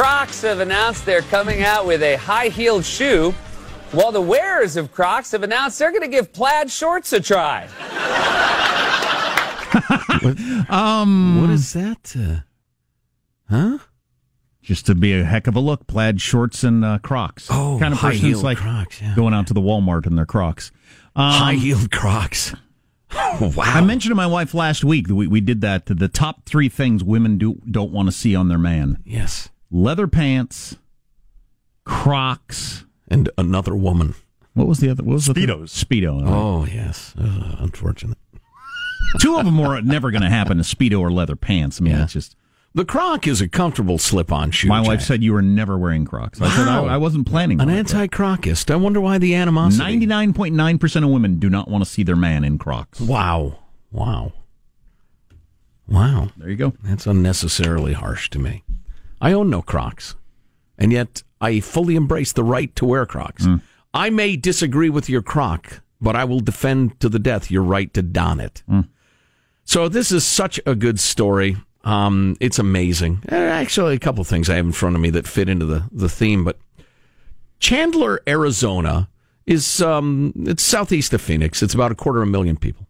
Crocs have announced they're coming out with a high heeled shoe, while the wearers of Crocs have announced they're going to give plaid shorts a try. Um, What is that? Uh, huh? just to be a heck of a look, plaid shorts and uh, Crocs. Oh, kind of person high-heeled like Crocs, yeah. going out to the Walmart in their Crocs. Um, High heeled Crocs. wow. I mentioned to my wife last week that we, we did that. The top three things women do don't want to see on their man: yes. Leather pants, Crocs. And another woman. What was the other? What was the? Speedos. Speedo. Oh, yes. Uh, unfortunate. Two of them were never going to happen: a speedo or leather pants. I mean, Yeah. it's just. The Croc is a comfortable slip on shoe. My wife said you were never wearing Crocs. I said I, Wow. I wasn't planning. An on it, anti Crocist. I wonder why the animosity. Ninety-nine point nine percent of women do not want to see their man in Crocs. Wow. Wow. Wow. There you go. That's unnecessarily harsh to me. I own no Crocs, and yet I fully embrace the right to wear Crocs. Hmm. I may disagree with your Croc, but I will defend to the death your right to don it. Hmm. So this is such a good story. Um, it's amazing. Eh, Actually, a couple of things I have in front of me that fit into the, the theme, but Chandler, Arizona is um, it's southeast of Phoenix. It's about a quarter of a million people.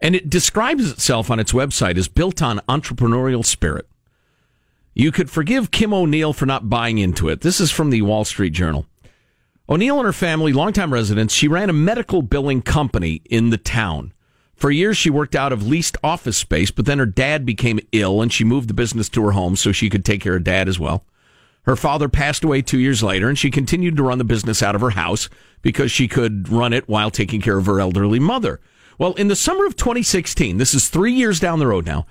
And it describes itself on its website as built on entrepreneurial spirit. You could forgive Kim O'Neill for not buying into it. This is from the Wall Street Journal. O'Neill and her family, longtime residents, she ran a medical billing company in the town. For years, she worked out of leased office space, but then her dad became ill and she moved the business to her home so she could take care of dad as well. Her father passed away two years later, and she continued to run the business out of her house because she could run it while taking care of her elderly mother. Well, in the summer of 2016, this is three years down the road now,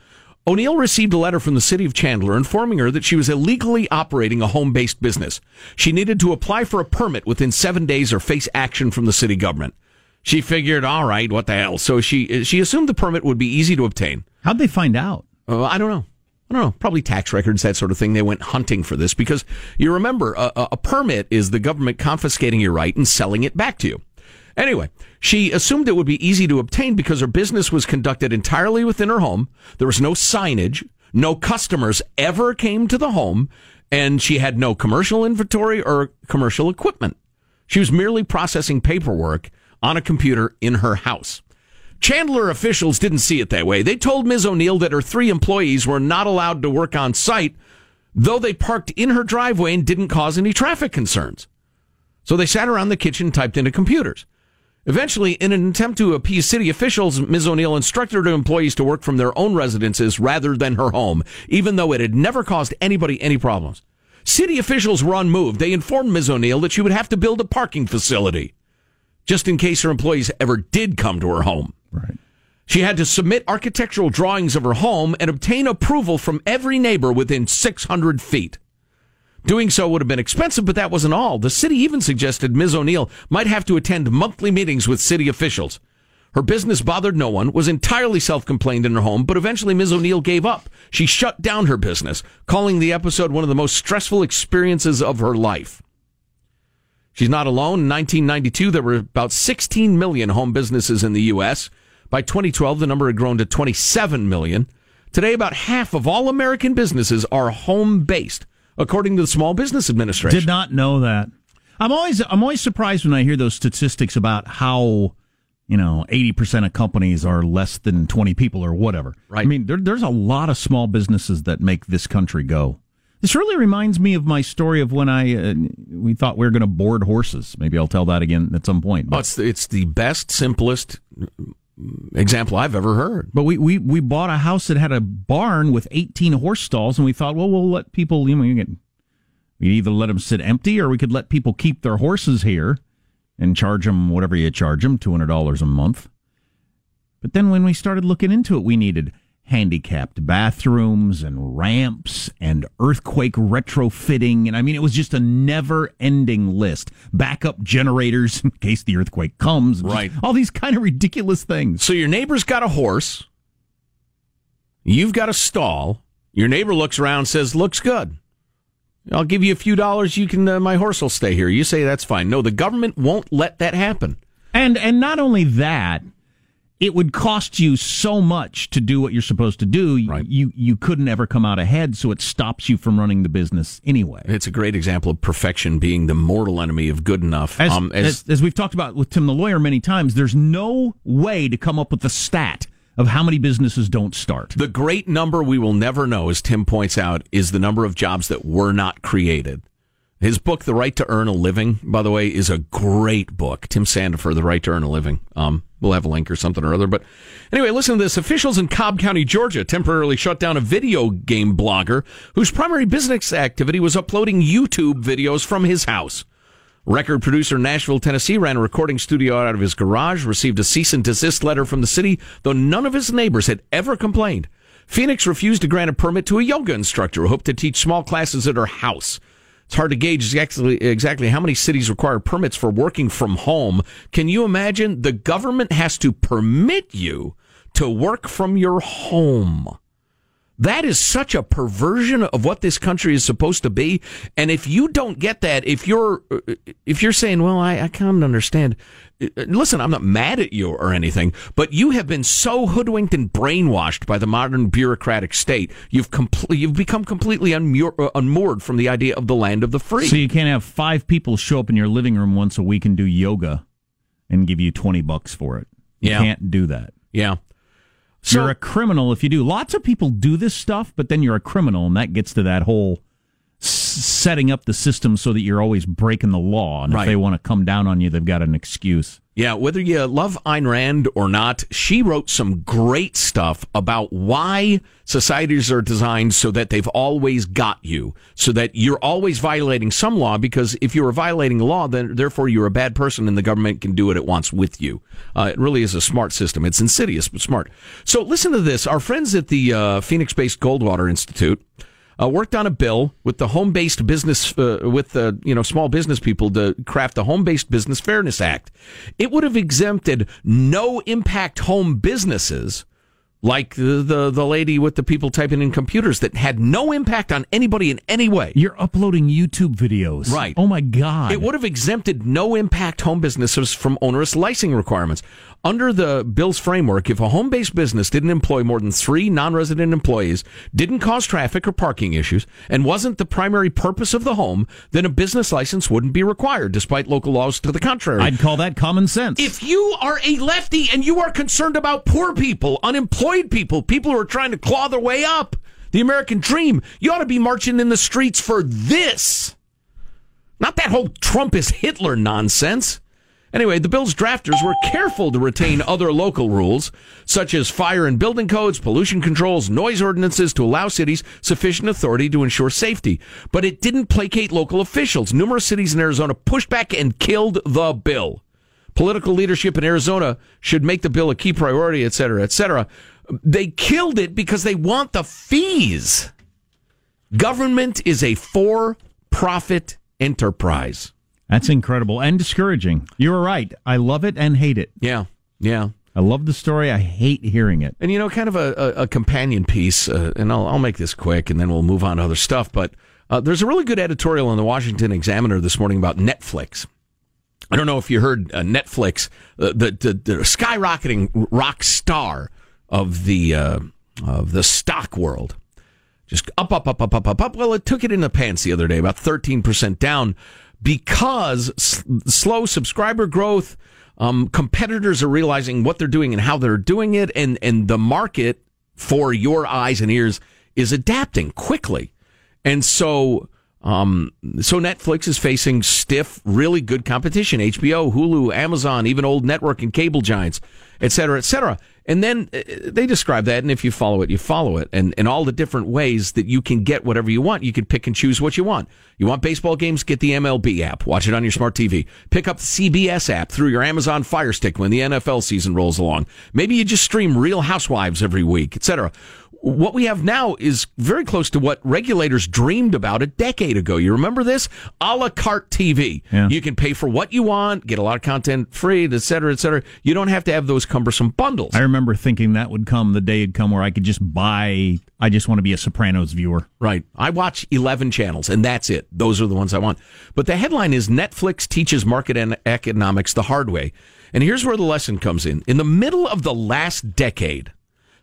O'Neill received a letter from the city of Chandler informing her that she was illegally operating a home based business. She needed to apply for a permit within seven days or face action from the city government. She figured, all right, what the hell? So she she assumed the permit would be easy to obtain. How'd they find out? Uh, I don't know. I don't know. Probably tax records, that sort of thing. They went hunting for this because you remember a, a permit is the government confiscating your right and selling it back to you. Anyway, she assumed it would be easy to obtain because her business was conducted entirely within her home. There was no signage. No customers ever came to the home and she had no commercial inventory or commercial equipment. She was merely processing paperwork on a computer in her house. Chandler officials didn't see it that way. They told Ms. O'Neill that her three employees were not allowed to work on site, though they parked in her driveway and didn't cause any traffic concerns. So they sat around the kitchen, and typed into computers. Eventually, in an attempt to appease city officials, Ms. O'Neill instructed her employees to work from their own residences rather than her home, even though it had never caused anybody any problems. City officials were unmoved. They informed Ms. O'Neill that she would have to build a parking facility just in case her employees ever did come to her home. Right. She had to submit architectural drawings of her home and obtain approval from every neighbor within 600 feet. Doing so would have been expensive, but that wasn't all. The city even suggested Ms. O'Neill might have to attend monthly meetings with city officials. Her business bothered no one, was entirely self-complained in her home, but eventually Ms. O'Neill gave up. She shut down her business, calling the episode one of the most stressful experiences of her life. She's not alone. In 1992, there were about 16 million home businesses in the U.S. By 2012, the number had grown to 27 million. Today, about half of all American businesses are home based, according to the Small Business Administration. Did not know that. I'm always I'm always surprised when I hear those statistics about how you know 80% of companies are less than 20 people or whatever. Right. I mean, there, there's a lot of small businesses that make this country go. This really reminds me of my story of when I uh, we thought we were going to board horses. Maybe I'll tell that again at some point. Oh, it's, it's the best, simplest example I've ever heard. But we, we, we bought a house that had a barn with 18 horse stalls, and we thought, well, we'll let people, you know, we either let them sit empty or we could let people keep their horses here and charge them whatever you charge them, $200 a month. But then when we started looking into it, we needed handicapped bathrooms and ramps and earthquake retrofitting. And I mean, it was just a never ending list. Backup generators in case the earthquake comes. Right. All these kind of ridiculous things. So your neighbor's got a horse. You've got a stall. Your neighbor looks around, says, "Looks good. I'll give you a few dollars. You can. Uh, my horse will stay here." You say that's fine. No, the government won't let that happen. And and not only that, it would cost you so much to do what you're supposed to do. Right. You you couldn't ever come out ahead, so it stops you from running the business anyway. It's a great example of perfection being the mortal enemy of good enough. As, Um, as, as we've talked about with Tim the lawyer many times, there's no way to come up with a stat of how many businesses don't start. The great number we will never know, as Tim points out, is the number of jobs that were not created. His book, The Right to Earn a Living, by the way, is a great book. Tim Sandefur, The Right to Earn a Living. Um, we'll have a link or something or other. But anyway, listen to this. Officials in Cobb County, Georgia temporarily shut down a video game blogger whose primary business activity was uploading YouTube videos from his house. Record producer Nashville, Tennessee ran a recording studio out of his garage, received a cease and desist letter from the city, though none of his neighbors had ever complained. Phoenix refused to grant a permit to a yoga instructor who hoped to teach small classes at her house. It's hard to gauge exactly, exactly how many cities require permits for working from home. Can you imagine? The government has to permit you to work from your home. That is such a perversion of what this country is supposed to be. And if you don't get that, if you're uh, if you're saying, "Well, I, I can't understand," uh, uh, listen, I'm not mad at you or anything, but you have been so hoodwinked and brainwashed by the modern bureaucratic state. You've compl- you've become completely unmoored, unmoored from the idea of the land of the free. So you can't have five people show up in your living room once a week and do yoga and give you 20 bucks for it. You Yeah. can't do that. yeah. You're a criminal if you do. Lots of people do this stuff, but then you're a criminal, and that gets to that whole setting up the system so that you're always breaking the law. And Right. if they want to come down on you, they've got an excuse. Yeah, whether you love Ayn Rand or not, she wrote some great stuff about why societies are designed so that they've always got you, so that you're always violating some law. Because if you're violating a law, then therefore you're a bad person, and the government can do what it wants with you. Uh, it really is a smart system. It's insidious but smart. So listen to this: our friends at the uh, Phoenix-based Goldwater Institute uh, worked on a bill with the home-based business uh, with the you know small business people to craft the home-based business fairness act. It would have exempted no impact home businesses like the, the the lady with the people typing in computers that had no impact on anybody in any way You're uploading YouTube videos. Right. Oh my God. it would have exempted no impact home businesses from onerous licensing requirements. Under the bill's framework, if a home based business didn't employ more than three non resident employees, didn't cause traffic or parking issues, and wasn't the primary purpose of the home, then a business license wouldn't be required, despite local laws to the contrary. I'd call that common sense. If you are a lefty and you are concerned about poor people, unemployed people, people who are trying to claw their way up, the American dream, you ought to be marching in the streets for this. Not that whole Trump is Hitler nonsense. Anyway, the bill's drafters were careful to retain other local rules, such as fire and building codes, pollution controls, noise ordinances to allow cities sufficient authority to ensure safety. But it didn't placate local officials. Numerous cities in Arizona pushed back and killed the bill. Political leadership in Arizona should make the bill a key priority, et cetera, et cetera. They killed it because they want the fees. Government is a for profit enterprise. That's incredible and discouraging. You were right. I love it and hate it. Yeah, yeah. I love the story. I hate hearing it. And you know, kind of a, a, a companion piece, uh, and I'll, I'll make this quick, and then we'll move on to other stuff. But uh, there's a really good editorial in the Washington Examiner this morning about Netflix. I don't know if you heard uh, Netflix, uh, the, the the skyrocketing rock star of the uh, of the stock world, just up, up, up, up, up, up, up. Well, it took it in the pants the other day, about thirteen percent down, because slow subscriber growth. Um, competitors are realizing what they're doing and how they're doing it, and and the market for your eyes and ears is adapting quickly, and so. Um, so Netflix is facing stiff, really good competition. HBO, Hulu, Amazon, even old network and cable giants, et cetera, et cetera. And then uh, they describe that, and if you follow it, you follow it, and and all the different ways that you can get whatever you want. You can pick and choose what you want. You want baseball games? Get the MLB app. Watch it on your smart TV. Pick up the CBS app through your Amazon Fire Stick when the NFL season rolls along. Maybe you just stream Real Housewives every week, et cetera what we have now is very close to what regulators dreamed about a decade ago. You remember this? A la carte TV. Yeah. You can pay for what you want, get a lot of content free, et cetera, et cetera. You don't have to have those cumbersome bundles. I remember thinking that would come, the day it'd come where I could just buy, I just want to be a Sopranos viewer. Right. I watch 11 channels and that's it. Those are the ones I want. But the headline is Netflix teaches market and economics the hard way. And here's where the lesson comes in. In the middle of the last decade,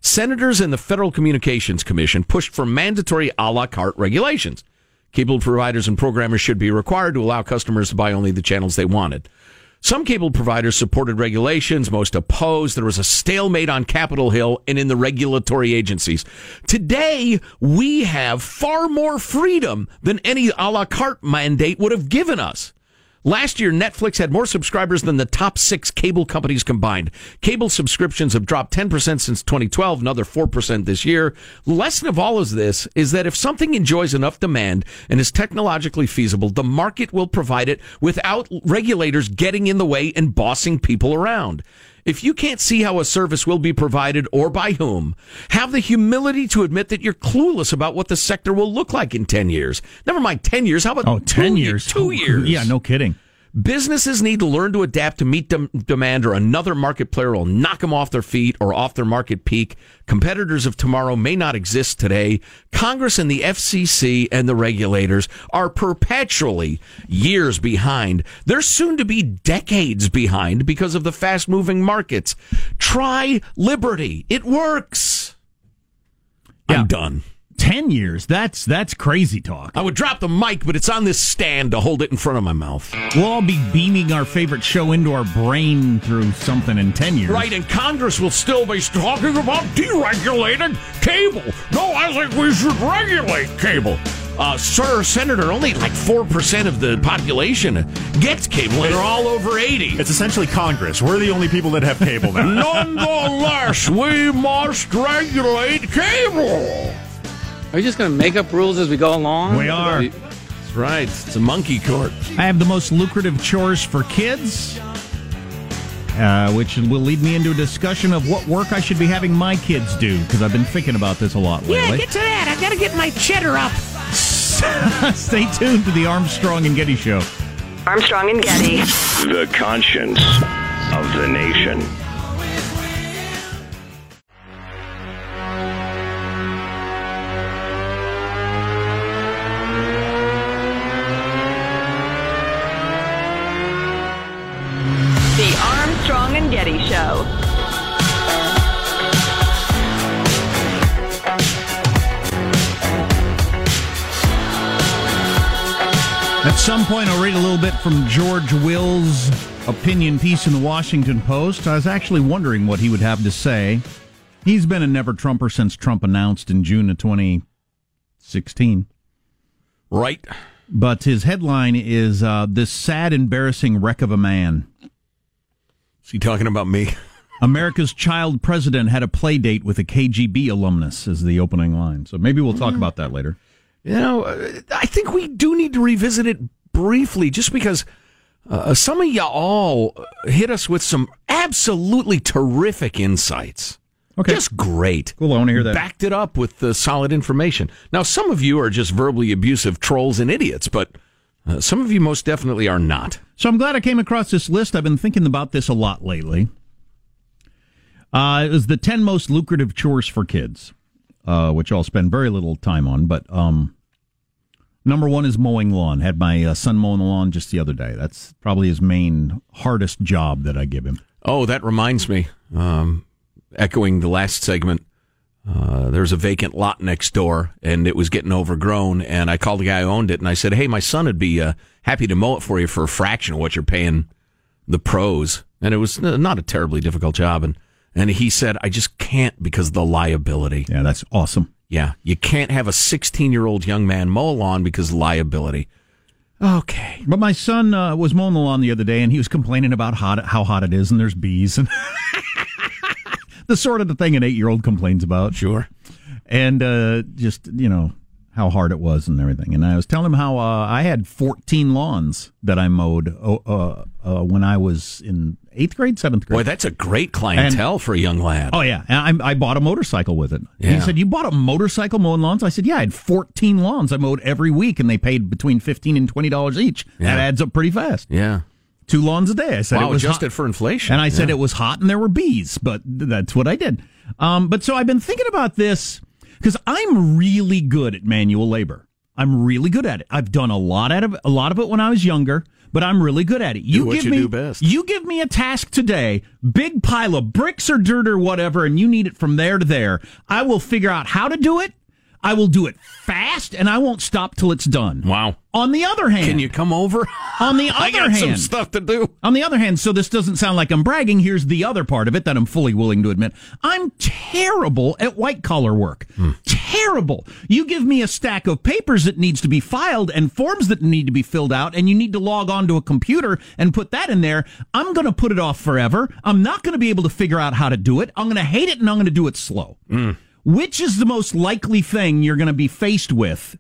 senators and the Federal Communications Commission pushed for mandatory a la carte regulations. Cable providers and programmers should be required to allow customers to buy only the channels they wanted. Some cable providers supported regulations, most opposed. There was a stalemate on Capitol Hill and in the regulatory agencies. Today, we have far more freedom than any a la carte mandate would have given us. Last year, Netflix had more subscribers than the top six cable companies combined. Cable subscriptions have dropped 10% since 2012, another 4% this year. Lesson of all of this is that if something enjoys enough demand and is technologically feasible, the market will provide it without regulators getting in the way and bossing people around. If you can't see how a service will be provided or by whom, have the humility to admit that you're clueless about what the sector will look like in 10 years. Never mind 10 years. How about Oh, 10 two, years. Two oh, years. Yeah, no kidding. Businesses need to learn to adapt to meet dem- demand, or another market player will knock them off their feet or off their market peak. Competitors of tomorrow may not exist today. Congress and the FCC and the regulators are perpetually years behind. They're soon to be decades behind because of the fast moving markets. Try liberty. It works. Yeah. I'm done. 10 years. That's that's crazy talk. I would drop the mic, but it's on this stand to hold it in front of my mouth. We'll all be beaming our favorite show into our brain through something in 10 years. Right, and Congress will still be talking about deregulated cable. No, I think we should regulate cable. uh, sir, senator, only like 4% of the population gets cable, and they're all over 80. It's essentially Congress. We're the only people that have cable now. Nonetheless, we must regulate cable. Are you just going to make up rules as we go along? We are. That's right. It's a monkey court. I have the most lucrative chores for kids, uh, which will lead me into a discussion of what work I should be having my kids do because I've been thinking about this a lot lately. Yeah, get to that. I got to get my cheddar up. Stay tuned to the Armstrong and Getty Show. Armstrong and Getty. The conscience of the nation. Little bit from George Will's opinion piece in the Washington Post. I was actually wondering what he would have to say. He's been a never Trumper since Trump announced in June of 2016. Right. But his headline is uh, This Sad, Embarrassing Wreck of a Man. Is he talking about me? America's child president had a play date with a KGB alumnus, is the opening line. So maybe we'll talk about that later. You know, uh, I think we do need to revisit it briefly just because uh, some of y'all hit us with some absolutely terrific insights. Okay. Just great. Cool, I want to hear that. Backed it up with the solid information. Now, some of you are just verbally abusive trolls and idiots, but uh, some of you most definitely are not. So I'm glad I came across this list. I've been thinking about this a lot lately. Uh, it was the 10 most lucrative chores for kids, uh, which I'll spend very little time on. But um, number one is mowing lawn. Had my uh, son mowing the lawn just the other day. That's probably his main, hardest job that I give him. Oh, that reminds me. Um, echoing the last segment, uh, there's a vacant lot next door, and it was getting overgrown. And I called the guy who owned it, and I said, "Hey, my son would be uh, happy to mow it for you for a fraction of what you're paying the pros." And it was not a terribly difficult job. And and he said, "I just can't because of the liability." Yeah, that's awesome. Yeah, you can't have a 16 year old young man mow a lawn because liability. Okay. But my son uh, was mowing the lawn the other day, and he was complaining about hot, how hot it is, and there's bees, and the sort of the thing an eight year old complains about. Sure. and uh, just you know how hard it was and everything. And I was telling him how uh, I had 14 lawns that I mowed uh, uh, uh, when I was in eighth grade, seventh grade. Boy, that's a great clientele for a young lad. Oh yeah, and I, I bought a motorcycle with it. Yeah. He said, "You bought a motorcycle mowing lawns?" I said, "Yeah, I had 14 lawns I mowed every week, and they paid between 15 and 20 dollars each. Yeah. That adds up pretty fast. Yeah. Two lawns a day." I said, Wow, it was adjusted hot. for inflation. And I said it was hot and there were bees, but that's what I did. Um, but so I've been thinking about this because I'm really good at manual labor. I'm really good at it. I've done a lot out of a lot of it when I was younger, but I'm really good at it. You give you me best. you give me a task today, big pile of bricks or dirt or whatever, and you need it from there to there. I will figure out how to do it. I will do it fast, and I won't stop till it's done. Wow. On the other hand, Can you come over? on the other I got hand, some stuff to do. on the other hand, so this doesn't sound like I'm bragging, here's the other part of it that I'm fully willing to admit. I'm terrible at white collar work. Hmm. Terrible. You give me a stack of papers that needs to be filed and forms that need to be filled out, and you need to log on to a computer and put that in there. I'm going to put it off forever. I'm not going to be able to figure out how to do it. I'm going to hate it and I'm going to do it slow. Hmm. Which is the most likely thing you're going to be faced with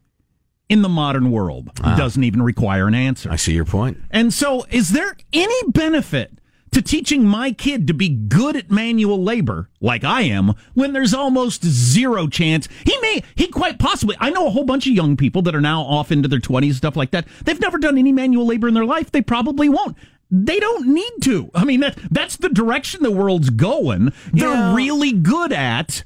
in the modern world? It ah. doesn't even require an answer. I see your point. And so, is there any benefit to teaching my kid to be good at manual labor like I am when there's almost zero chance he may, he quite possibly, I know a whole bunch of young people that are now off into their 20s, stuff like that. They've never done any manual labor in their life. They probably won't. They don't need to. I mean, that, that's the direction the world's going. They're Yeah. really good at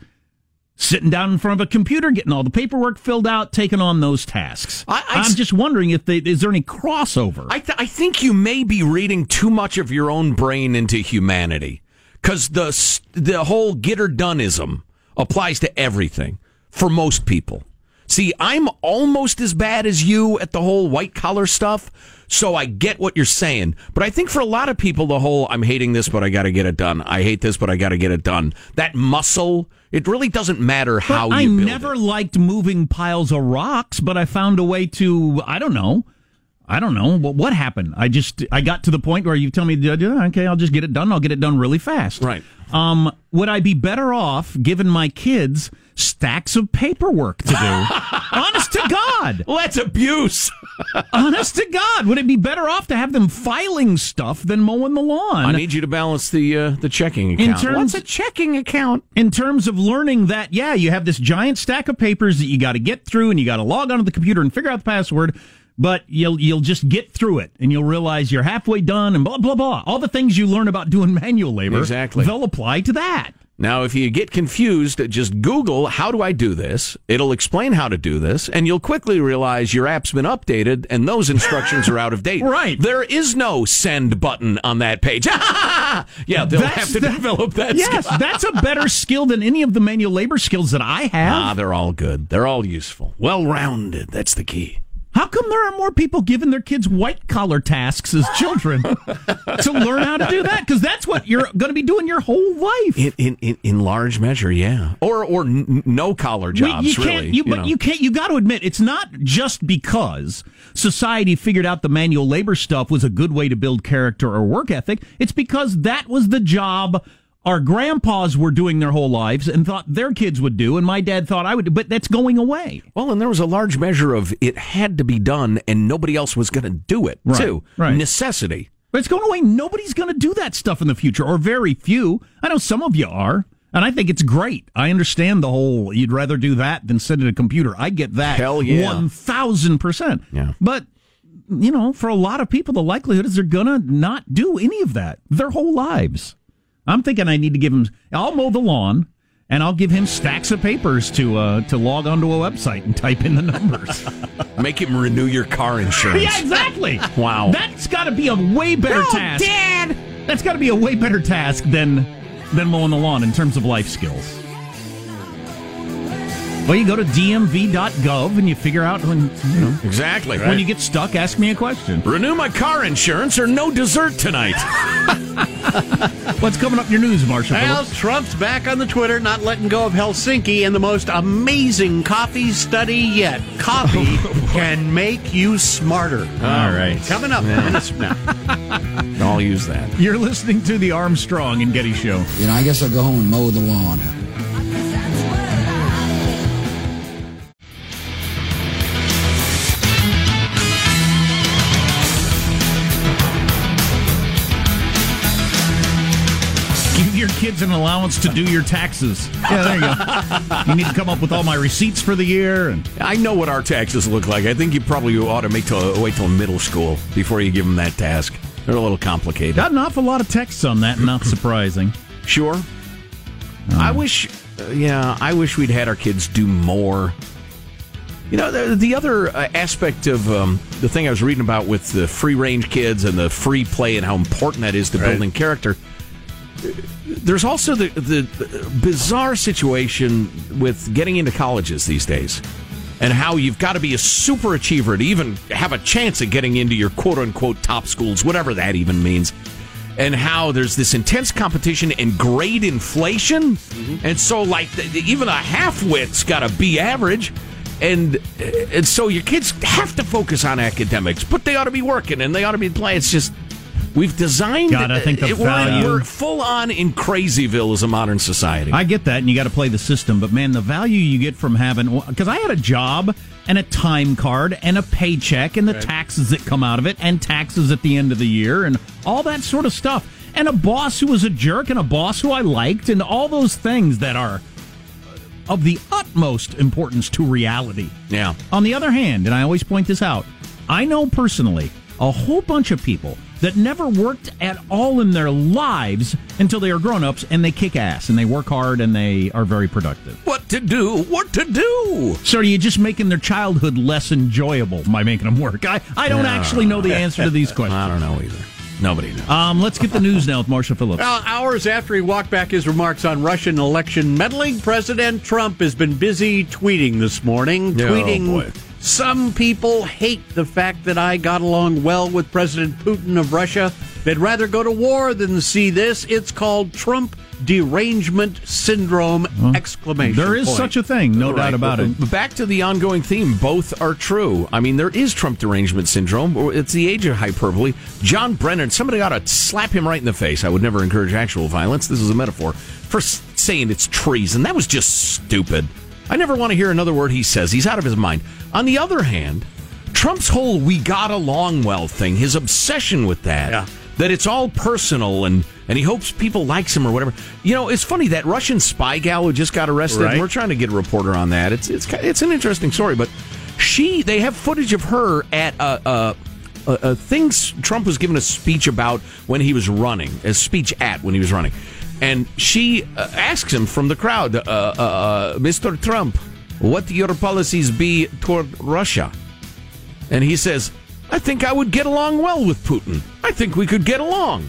sitting down in front of a computer, getting all the paperwork filled out, taking on those tasks. I- I'm just wondering if they, is there any crossover? I, th- I think you may be reading too much of your own brain into humanity because the the whole get her doneism applies to everything for most people. See, I'm almost as bad as you at the whole white collar stuff. So I get what you're saying. But I think for a lot of people, the whole I'm hating this, but I got to get it done. I hate this, but I got to get it done. That muscle, it really doesn't matter how I you build never it. liked moving piles of rocks, but I found a way to. I don't know. I don't know what what happened. I just I got to the point where you tell me, okay, I'll just get it done. I'll get it done really fast. Right. Um, would I be better off giving my kids stacks of paperwork to do? To God. Well, that's abuse. Honest to God, would it be better off to have them filing stuff than mowing the lawn? I need you to balance the uh, the checking In account. terms- What's a checking account? in terms of learning that, yeah, you have this giant stack of papers that you got to get through, and you got to log onto the computer and figure out the password. But you'll you'll just get through it, and you'll realize you're halfway done, and blah blah blah. All the things you learn about doing manual labor, Exactly. they'll apply to that. Now, if you get confused, just Google how do I do this? It'll explain how to do this, and you'll quickly realize your app's been updated and those instructions are out of date. Right. There is no send button on that page. yeah, they'll That's have to the- develop that. Yes, that's a better skill than any of the manual labor skills that I have. Ah, they're all good. They're all useful. Well rounded. That's the key. How come there are more people giving their kids white collar tasks as children to learn how to do that? Because that's what you're going to be doing your whole life. In, in, in, in large measure, yeah. Or or n- no collar jobs, you can't, really. You, but know. you can't. You got to admit, it's not just because society figured out the manual labor stuff was a good way to build character or work ethic. It's because that was the job our grandpas were doing their whole lives and thought their kids would do, and my dad thought I would. do. But that's going away. Well, and there was a large measure of it had to be done, and nobody else was going to do it Right, too. right. Necessity. But it's going away. Nobody's going to do that stuff in the future, or very few. I know some of you are. And I think it's great. I understand the whole you'd rather do that than sit at a computer. I get that. Hell yeah. 1000%. Yeah. But, you know, for a lot of people, the likelihood is they're going to not do any of that their whole lives. I'm thinking I need to give him, I'll mow the lawn. And I'll give him stacks of papers to uh, to log onto a website and type in the numbers. Make him renew your car insurance. yeah, exactly. Wow. That's got to be a way better No, task. Dad! That's got to be a way better task than than mowing the lawn in terms of life skills. Well, you go to dmv.gov and you figure out when you know Exactly. when you get stuck. Ask me a question. renew my car insurance or no dessert tonight. What's coming up in your news, Marshall? Well, Phillips? Trump's back on the Twitter, not letting go of Helsinki, and the most amazing coffee study yet. Coffee oh, can make you smarter. All um, right. Coming up minutes from now. I'll use that. You're listening to the Armstrong and Getty Show. You know, I guess I'll go home and mow the lawn. Kids an allowance to do your taxes. Yeah, there you go. you need to come up with all my receipts for the year and I know what our taxes look like. I think you probably ought to make till, wait till middle school before you give them that task. They're a little complicated. got an awful lot of texts on that. Not surprising. Sure. I wish, uh, yeah, I wish we'd had our kids do more. You know, the, the other uh, aspect of um, the thing I was reading about with the free range kids and the free play and how important that is to Right. building character. There's also the, the bizarre situation with getting into colleges these days and how you've got to be a super achiever to even have a chance at getting into your quote unquote top schools, whatever that even means. And how there's this intense competition and grade inflation. Mm-hmm. And so, like, even a half wit's got to be average. And, and so your kids have to focus on academics, but they ought to be working and they ought to be playing. It's just, we've designed God, I think the it- we're, value- we're full on in crazyville as a modern society. I get that, and you got to play the system. But man, the value you get from having because I had a job and a time card and a paycheck and the taxes that come out of it and taxes at the end of the year and all that sort of stuff. And a boss who was a jerk and a boss who I liked and all those things that are of the utmost importance to reality. yeah. On the other hand, and I always point this out, I know personally a whole bunch of people that never worked at all in their lives until they are grown ups and they kick ass and they work hard and they are very productive. What to do? What to do? So are you just making their childhood less enjoyable by making them work? I, I don't actually know the answer to these questions. I don't know either. Nobody knows. Um, let's get the news now with Marshall Phillips. Well, hours after he walked back his remarks on Russian election meddling, President Trump has been busy tweeting this morning. Oh, tweeting, boy. Some people hate the fact that I got along well with President Putin of Russia. They'd rather go to war than see this. It's called Trump derangement syndrome! exclamation. There is point. such a thing, no Right, doubt about but- it. Back to the ongoing theme, both are true. I mean, there is Trump derangement syndrome. or It's the age of hyperbole. John Brennan, somebody ought to slap him right in the face. I would never encourage actual violence. This is a metaphor for saying it's treason. That was just stupid. I never want to hear another word he says. He's out of his mind. On the other hand, Trump's whole "we got along well" thing, his obsession with that, Yeah. that it's all personal and and he hopes people likes him or whatever. You know, it's funny that Russian spy gal who just got arrested. Right. We're trying to get a reporter on that. It's it's it's an interesting story, but she they have footage of her at a. a uh, uh, things Trump was giving a speech about when he was running, a speech at when he was running, and she uh, asks him from the crowd, uh, uh, uh, "Mr. Trump, what your policies be toward Russia?" And he says, I think I would get along well with Putin. I think we could get along.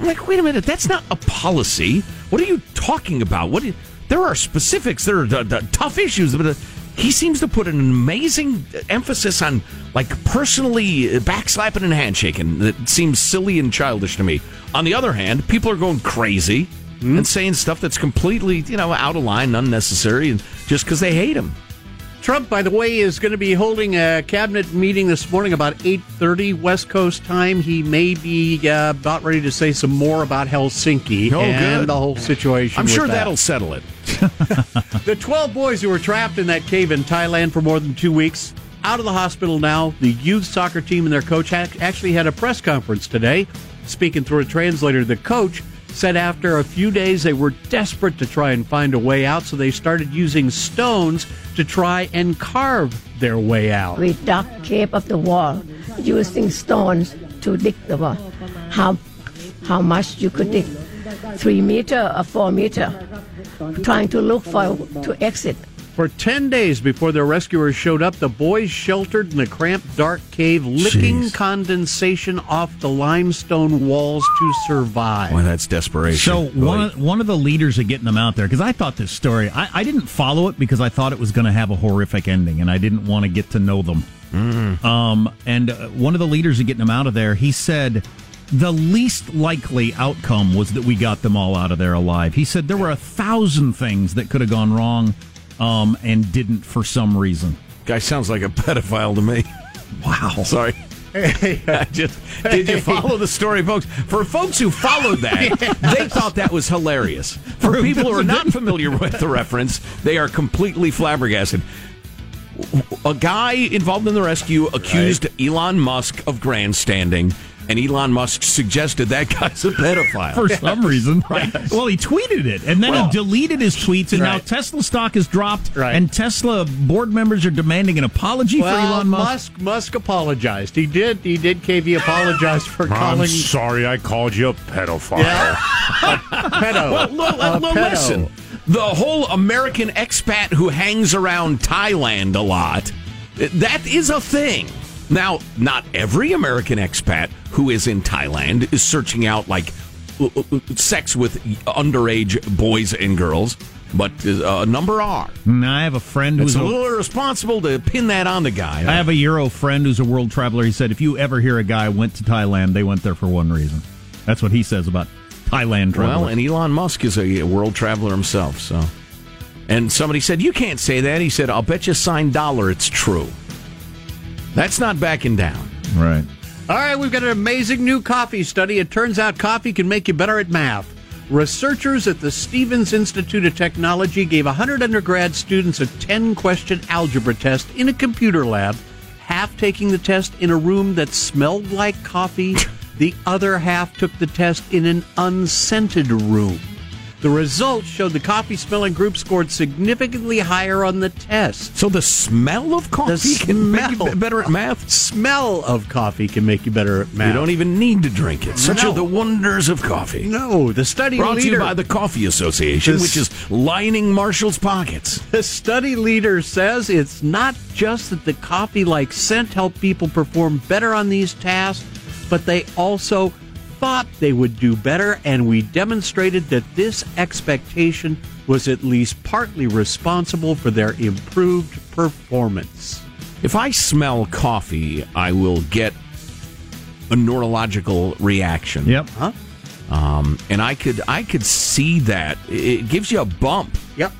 I'm like, wait a minute, that's not a policy. What are you talking about? What? you- there are specifics. There are tough issues, but he seems to put an amazing emphasis on like personally backslapping and handshaking. That seems silly and childish to me. On the other hand, people are going crazy and saying stuff that's completely, you know, out of line, unnecessary, and just because they hate him. Trump, by the way, is going to be holding a cabinet meeting this morning about 8.30 West Coast time. He may be uh, about ready to say some more about Helsinki Oh, and good. the whole situation I'm sure that. that'll settle it. The 12 boys who were trapped in that cave in Thailand for more than two weeks, out of the hospital now. The youth soccer team and their coach ha- actually had a press conference today. Speaking through a translator, the coach said after a few days they were desperate to try and find a way out, so they started using stones to try and carve their way out. We dug cave of the wall using stones to dig the wall. How how much you could dig? Three meter or four meter. Trying to look for to exit. For 10 days before their rescuers showed up, the boys sheltered in a cramped, dark cave, licking Jeez. condensation off the limestone walls to survive. Boy, that's desperation. So Boy. one of, one of the leaders of getting them out there because I thought this story I, I didn't follow it because I thought it was going to have a horrific ending and I didn't want to get to know them. Um, and uh, one of the leaders of getting them out of there, he said the least likely outcome was that we got them all out of there alive. He said there were a thousand things that could have gone wrong, um, and didn't for some reason. Guy sounds like a pedophile to me. Wow. Sorry. I just did you follow the story, folks? For folks who followed that, they thought that was hilarious. For people who are not familiar with the reference, they are completely flabbergasted. A guy involved in the rescue accused Elon Musk of grandstanding, and Elon Musk suggested that guy's a pedophile. for some reason. Right. Well, he tweeted it, and then Well- he deleted his tweets, and now Tesla stock has dropped, Right. and Tesla board members are demanding an apology Well, for Elon Musk. Musk Musk apologized. He did. He did. KV apologized for calling. I'm sorry I called you a pedophile. yeah, a pedo. Well, lo- a lo- pedo. listen, the whole American expat who hangs around Thailand a lot, that is a thing. Now, not every American expat who is in Thailand is searching out like uh, uh, sex with underage boys and girls, but uh, a number are. I have a friend who's a a, little irresponsible to pin that on the guy. I have a Euro friend who's a world traveler. He said if you ever hear a guy went to Thailand, they went there for one reason. That's what he says about Thailand travel. Well, and Elon Musk is a world traveler himself, so. And somebody said, You can't say that. He said, I'll bet you a sign dollar it's true. That's not backing down. right. All right, we've got an amazing new coffee study. It turns out coffee can make you better at math. Researchers at the Stevens Institute of Technology gave 100 undergrad students a 10 question algebra test in a computer lab, half taking the test in a room that smelled like coffee, the other half took the test in an unscented room. The results showed the coffee smelling group scored significantly higher on the test. So the smell of coffee The can make you better at math? Smell of coffee can make you better at math. You don't even need to drink it. Such No. are the wonders of coffee. No, the study Brought to leader you by the Coffee Association, This- which is lining Marshall's pockets. The study leader says it's not just that the coffee like scent help people perform better on these tasks, but they also thought they would do better, and we demonstrated that this expectation was at least partly responsible for their improved performance. If I smell coffee, I will get a neurological reaction. Yep. Huh? Um, and I could I could see that it gives you a bump. Yep.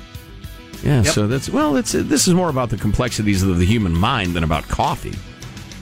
Yeah. Yep. So that's well, it's this is more about the complexities of the human mind than about coffee.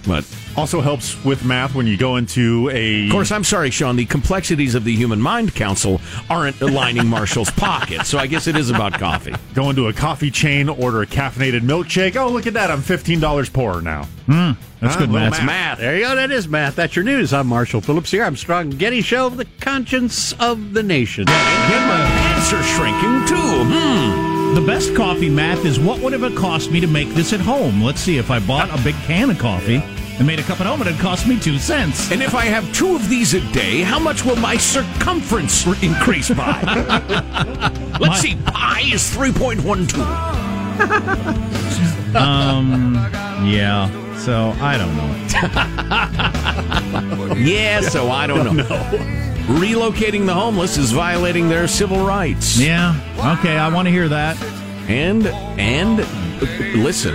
But Also helps with math when you go into a. of course, I'm sorry, Sean. The complexities of the human mind council aren't lining Marshall's pocket, so I guess it is about coffee. Go into a coffee chain, order a caffeinated milkshake. Oh, look at that! I'm fifteen dollars poorer now. Hmm, that's Huh? good math. That's math. There you go. That is math. That's your news. I'm Marshall Phillips here. Armstrong and Getty Show, the conscience of the nation. Get my answer shrinking too. Hmm. The best coffee math is what would have it cost me to make this at home? Let's see, if I bought a big can of coffee and made a cup at home, it'd cost me two cents. And if I have two of these a day, how much will my circumference increase by? Let's My- see. Pi is three point one two. Um, yeah. So I don't know. Yeah, so I don't know. Relocating the homeless is violating their civil rights. Yeah. Okay, I want to hear that. And and listen,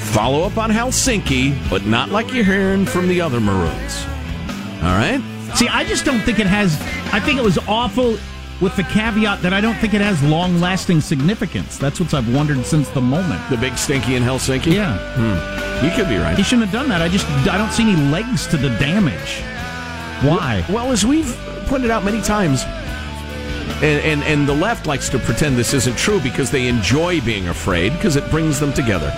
follow up on Helsinki, but not like you're hearing from the other Maroons. All right? See, I just don't think it has. I think it was awful with the caveat that I don't think it has long lasting significance. That's what I've wondered since the moment. The big stinky in Helsinki? Yeah. Hmm. You could be right. He shouldn't have done that. I just I don't see any legs to the damage. Why? Well, as we've pointed out many times, and, and, and the left likes to pretend this isn't true because they enjoy being afraid because it brings them together.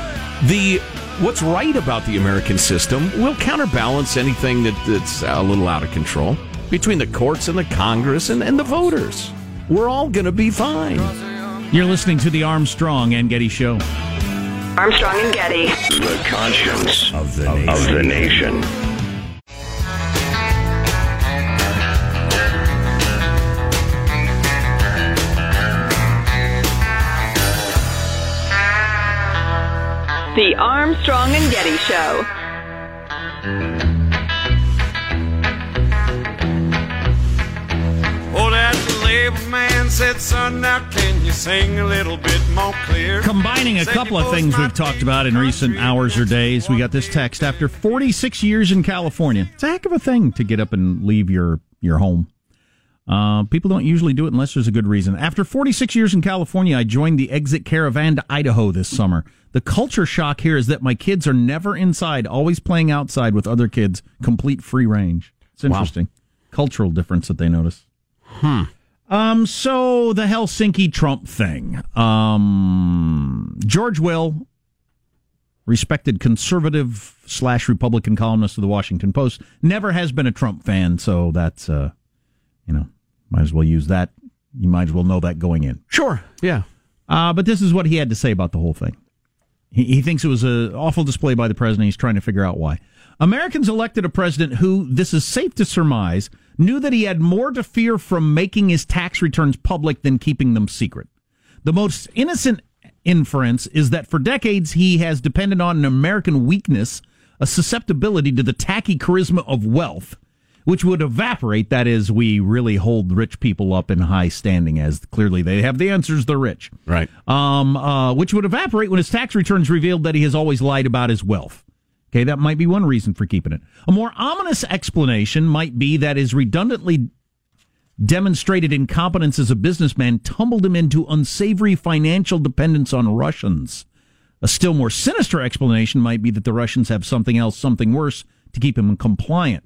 The what's right about the American system will counterbalance anything that, that's a little out of control between the courts and the Congress and, and the voters. We're all going to be fine. You're listening to the Armstrong and Getty Show. Armstrong and Getty. The conscience of the nation. Of the nation. The Armstrong and Getty Show. Oh, that label man said, son, now can you sing a little bit more clear? Combining a Said couple of things we've talked about in recent hours or days, we got this text after 46 years in California. It's a heck of a thing to get up and leave your your home. Uh, people don't usually do it unless there's a good reason. After 46 years in California, I joined the exit caravan to Idaho this summer. The culture shock here is that my kids are never inside, always playing outside with other kids, complete free range. It's interesting. Cultural difference that they notice. Hmm. Um, so the Helsinki Trump thing. Um, George Will, respected conservative slash Republican columnist of the Washington Post, never has been a Trump fan. So that's, uh, you know, might as well use that. You might as well know that going in. Sure. Yeah. Uh, but this is what he had to say about the whole thing. He, he thinks it was an awful display by the president. He's trying to figure out why. Americans elected a president who, this is safe to surmise, knew that he had more to fear from making his tax returns public than keeping them secret. The most innocent inference is that for decades he has depended on an American weakness, a susceptibility to the tacky charisma of wealth, which would evaporate. That is, we really hold rich people up in high standing, as clearly they have the answers. They're rich, right? Um, uh, which would evaporate when his tax returns revealed that he has always lied about his wealth. Okay, that might be one reason for keeping it. A more ominous explanation might be that his redundantly demonstrated incompetence as a businessman tumbled him into unsavory financial dependence on Russians. A still more sinister explanation might be that the Russians have something else, something worse, to keep him compliant.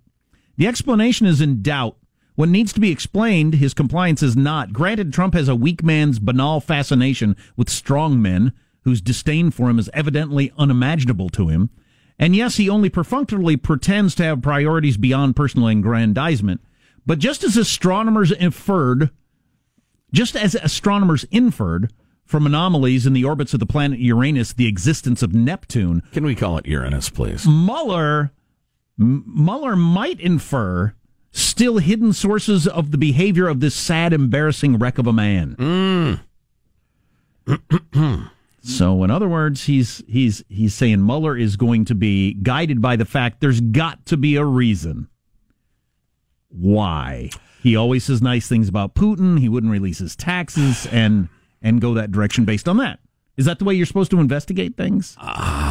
The explanation is in doubt. What needs to be explained, his compliance is not. Granted, Trump has a weak man's banal fascination with strong men, whose disdain for him is evidently unimaginable to him. And yes, he only perfunctorily pretends to have priorities beyond personal aggrandizement. But just as astronomers inferred, just as astronomers inferred from anomalies in the orbits of the planet Uranus the existence of Neptune, Can we call it Uranus, please? Mueller Mueller might infer still hidden sources of the behavior of this sad, embarrassing wreck of a man. so, in other words, he's he's he's saying Mueller is going to be guided by the fact there's got to be a reason. why. He always says nice things about Putin. He wouldn't release his taxes and and go that direction based on that. Is that the way you're supposed to investigate things? Uh, I don't know.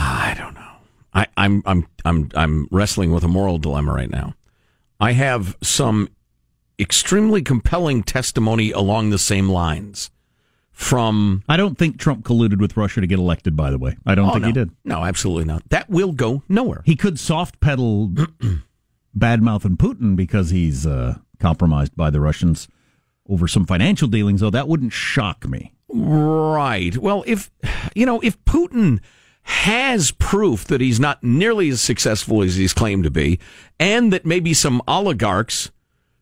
I, I'm I'm I'm I'm wrestling with a moral dilemma right now. I have some extremely compelling testimony along the same lines from. I don't think Trump colluded with Russia to get elected. By the way, I don't Oh, think no. he did. No, absolutely not. That will go nowhere. He could soft pedal badmouth and Putin because he's uh, compromised by the Russians over some financial dealings, though that wouldn't shock me. Right. Well, if you know, if Putin has proof that he's not nearly as successful as he's claimed to be, and that maybe some oligarchs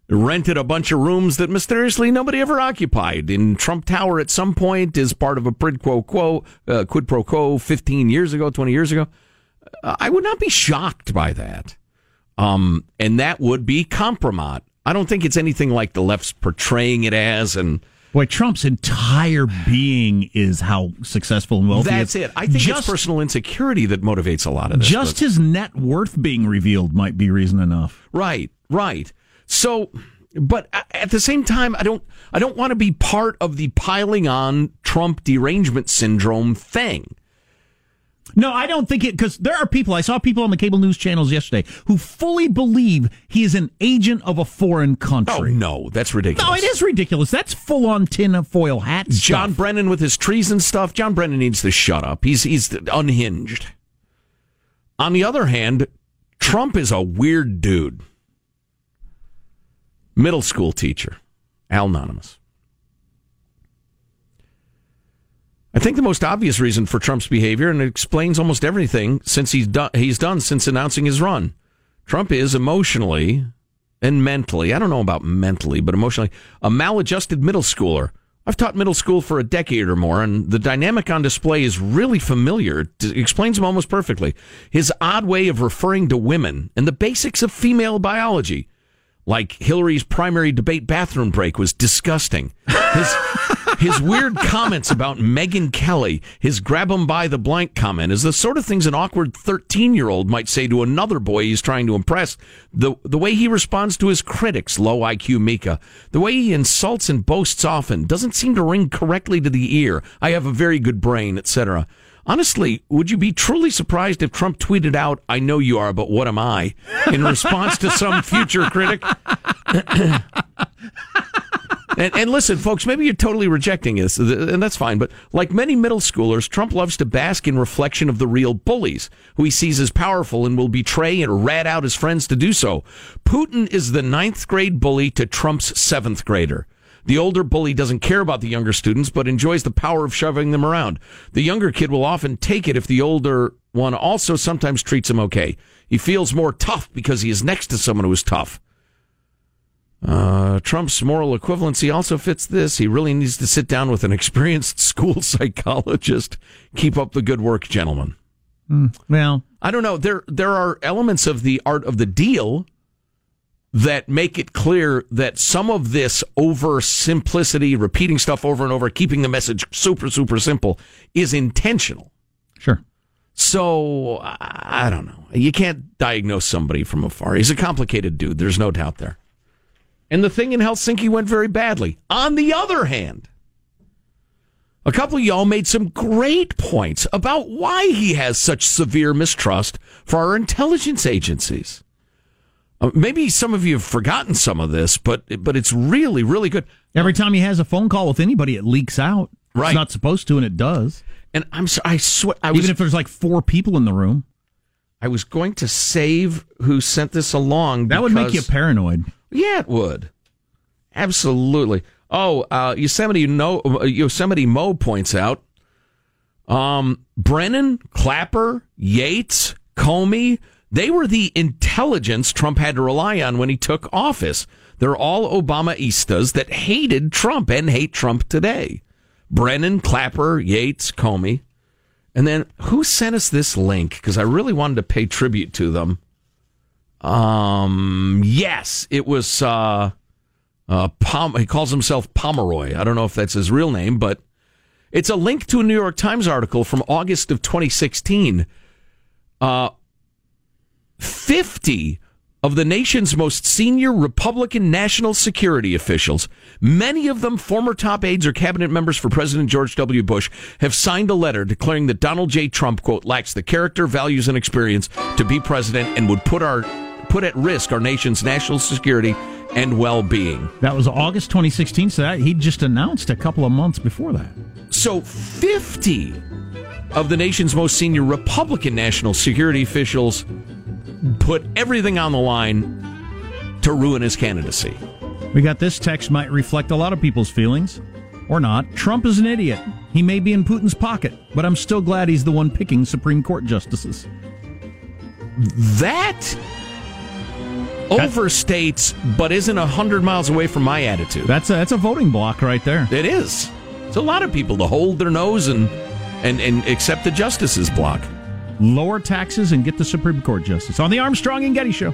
rented a bunch of rooms that mysteriously nobody ever occupied in Trump Tower at some point as part of a quid pro quo, uh, quid pro quo 15 years ago, 20 years ago, uh, I would not be shocked by that. Um, and that would be compromise. I don't think it's anything like the left's portraying it as, and Boy, Trump's entire being is how successful and wealthy. That's he is. it. I think just, it's personal insecurity that motivates a lot of this. just but- his net worth being revealed might be reason enough. right, right. So, but at the same time, I don't, I don't want to be part of the piling on Trump derangement syndrome thing. No, I don't think it because there are people. I saw people on the cable news channels yesterday who fully believe he is an agent of a foreign country. Oh no, that's ridiculous. No, it is ridiculous. That's full on tin of foil hat. John. Brennan with his treason stuff. John Brennan needs to shut up. He's he's unhinged. On the other hand, Trump is a weird dude. Middle school teacher, Al Anonymous. I think the most obvious reason for Trump's behavior, and it explains almost everything since he's done he's done since announcing his run. Trump is emotionally and mentally, I don't know about mentally, but emotionally, a maladjusted middle schooler. I've taught middle school for a decade or more, and the dynamic on display is really familiar. It explains him almost perfectly. His odd way of referring to women and the basics of female biology, like Hillary's primary debate bathroom break, was disgusting. His, his weird comments about Megyn Kelly, his grab him by the blank comment, is the sort of things an awkward 13 year old might say to another boy he's trying to impress. The, the way he responds to his critics, low IQ Mika, the way he insults and boasts often, doesn't seem to ring correctly to the ear. I have a very good brain, etc. Honestly, would you be truly surprised if Trump tweeted out, I know you are, but what am I? in response to some future critic? And, and listen, folks, maybe you're totally rejecting this, and that's fine. But like many middle schoolers, Trump loves to bask in reflection of the real bullies, who he sees as powerful and will betray and rat out his friends to do so. Putin is the ninth grade bully to Trump's seventh grader. The older bully doesn't care about the younger students, but enjoys the power of shoving them around. The younger kid will often take it if the older one also sometimes treats him okay. He feels more tough because he is next to someone who is tough. Uh, Trump's moral equivalency also fits this. He really needs to sit down with an experienced school psychologist. Keep up the good work, gentlemen. Well, I don't know. There there are elements of the art of the deal that make it clear that some of this over simplicity, repeating stuff over and over, keeping the message super super simple, is intentional. Sure. So I I don't know. You can't diagnose somebody from afar. He's a complicated dude. There's no doubt there. And the thing in Helsinki went very badly. On the other hand, a couple of y'all made some great points about why he has such severe mistrust for our intelligence agencies. Uh, maybe some of you have forgotten some of this, but but it's really really good. Every time he has a phone call with anybody, it leaks out. Right. It's not supposed to, and it does. And I'm so, I swear I was Even if there's like four people in the room, I was going to save who sent this along. that would make you paranoid. Yeah, it would. Absolutely. Oh, uh, Yosemite no, Yosemite Mo points out, um, Brennan, Clapper, Yates, Comey, they were the intelligence Trump had to rely on when he took office. They're all Obamaistas that hated Trump and hate Trump today. Brennan, Clapper, Yates, Comey. And then who sent us this link? Because I really wanted to pay tribute to them. Um, yes, it was, uh, uh, Pom- he calls himself Pomeroy. I don't know if that's his real name, but it's a link to a New York Times article from August of 2016. Uh, 50 of the nation's most senior Republican national security officials, many of them former top aides or cabinet members for President George W. Bush, have signed a letter declaring that Donald J. Trump, quote, lacks the character, values, and experience to be president and would put our put at risk our nation's national security and well-being. That was August 2016, so that, he just announced a couple of months before that. So 50 of the nation's most senior Republican national security officials put everything on the line to ruin his candidacy. We got this text might reflect a lot of people's feelings. Or not. Trump is an idiot. He may be in Putin's pocket, but I'm still glad he's the one picking Supreme Court justices. That overstates, but isn't a hundred miles away from my attitude. That's a, that's a voting block right there. It is. It's a lot of people to hold their nose and and and accept the justices block. Lower taxes and get the Supreme Court justice on the Armstrong and Getty Show.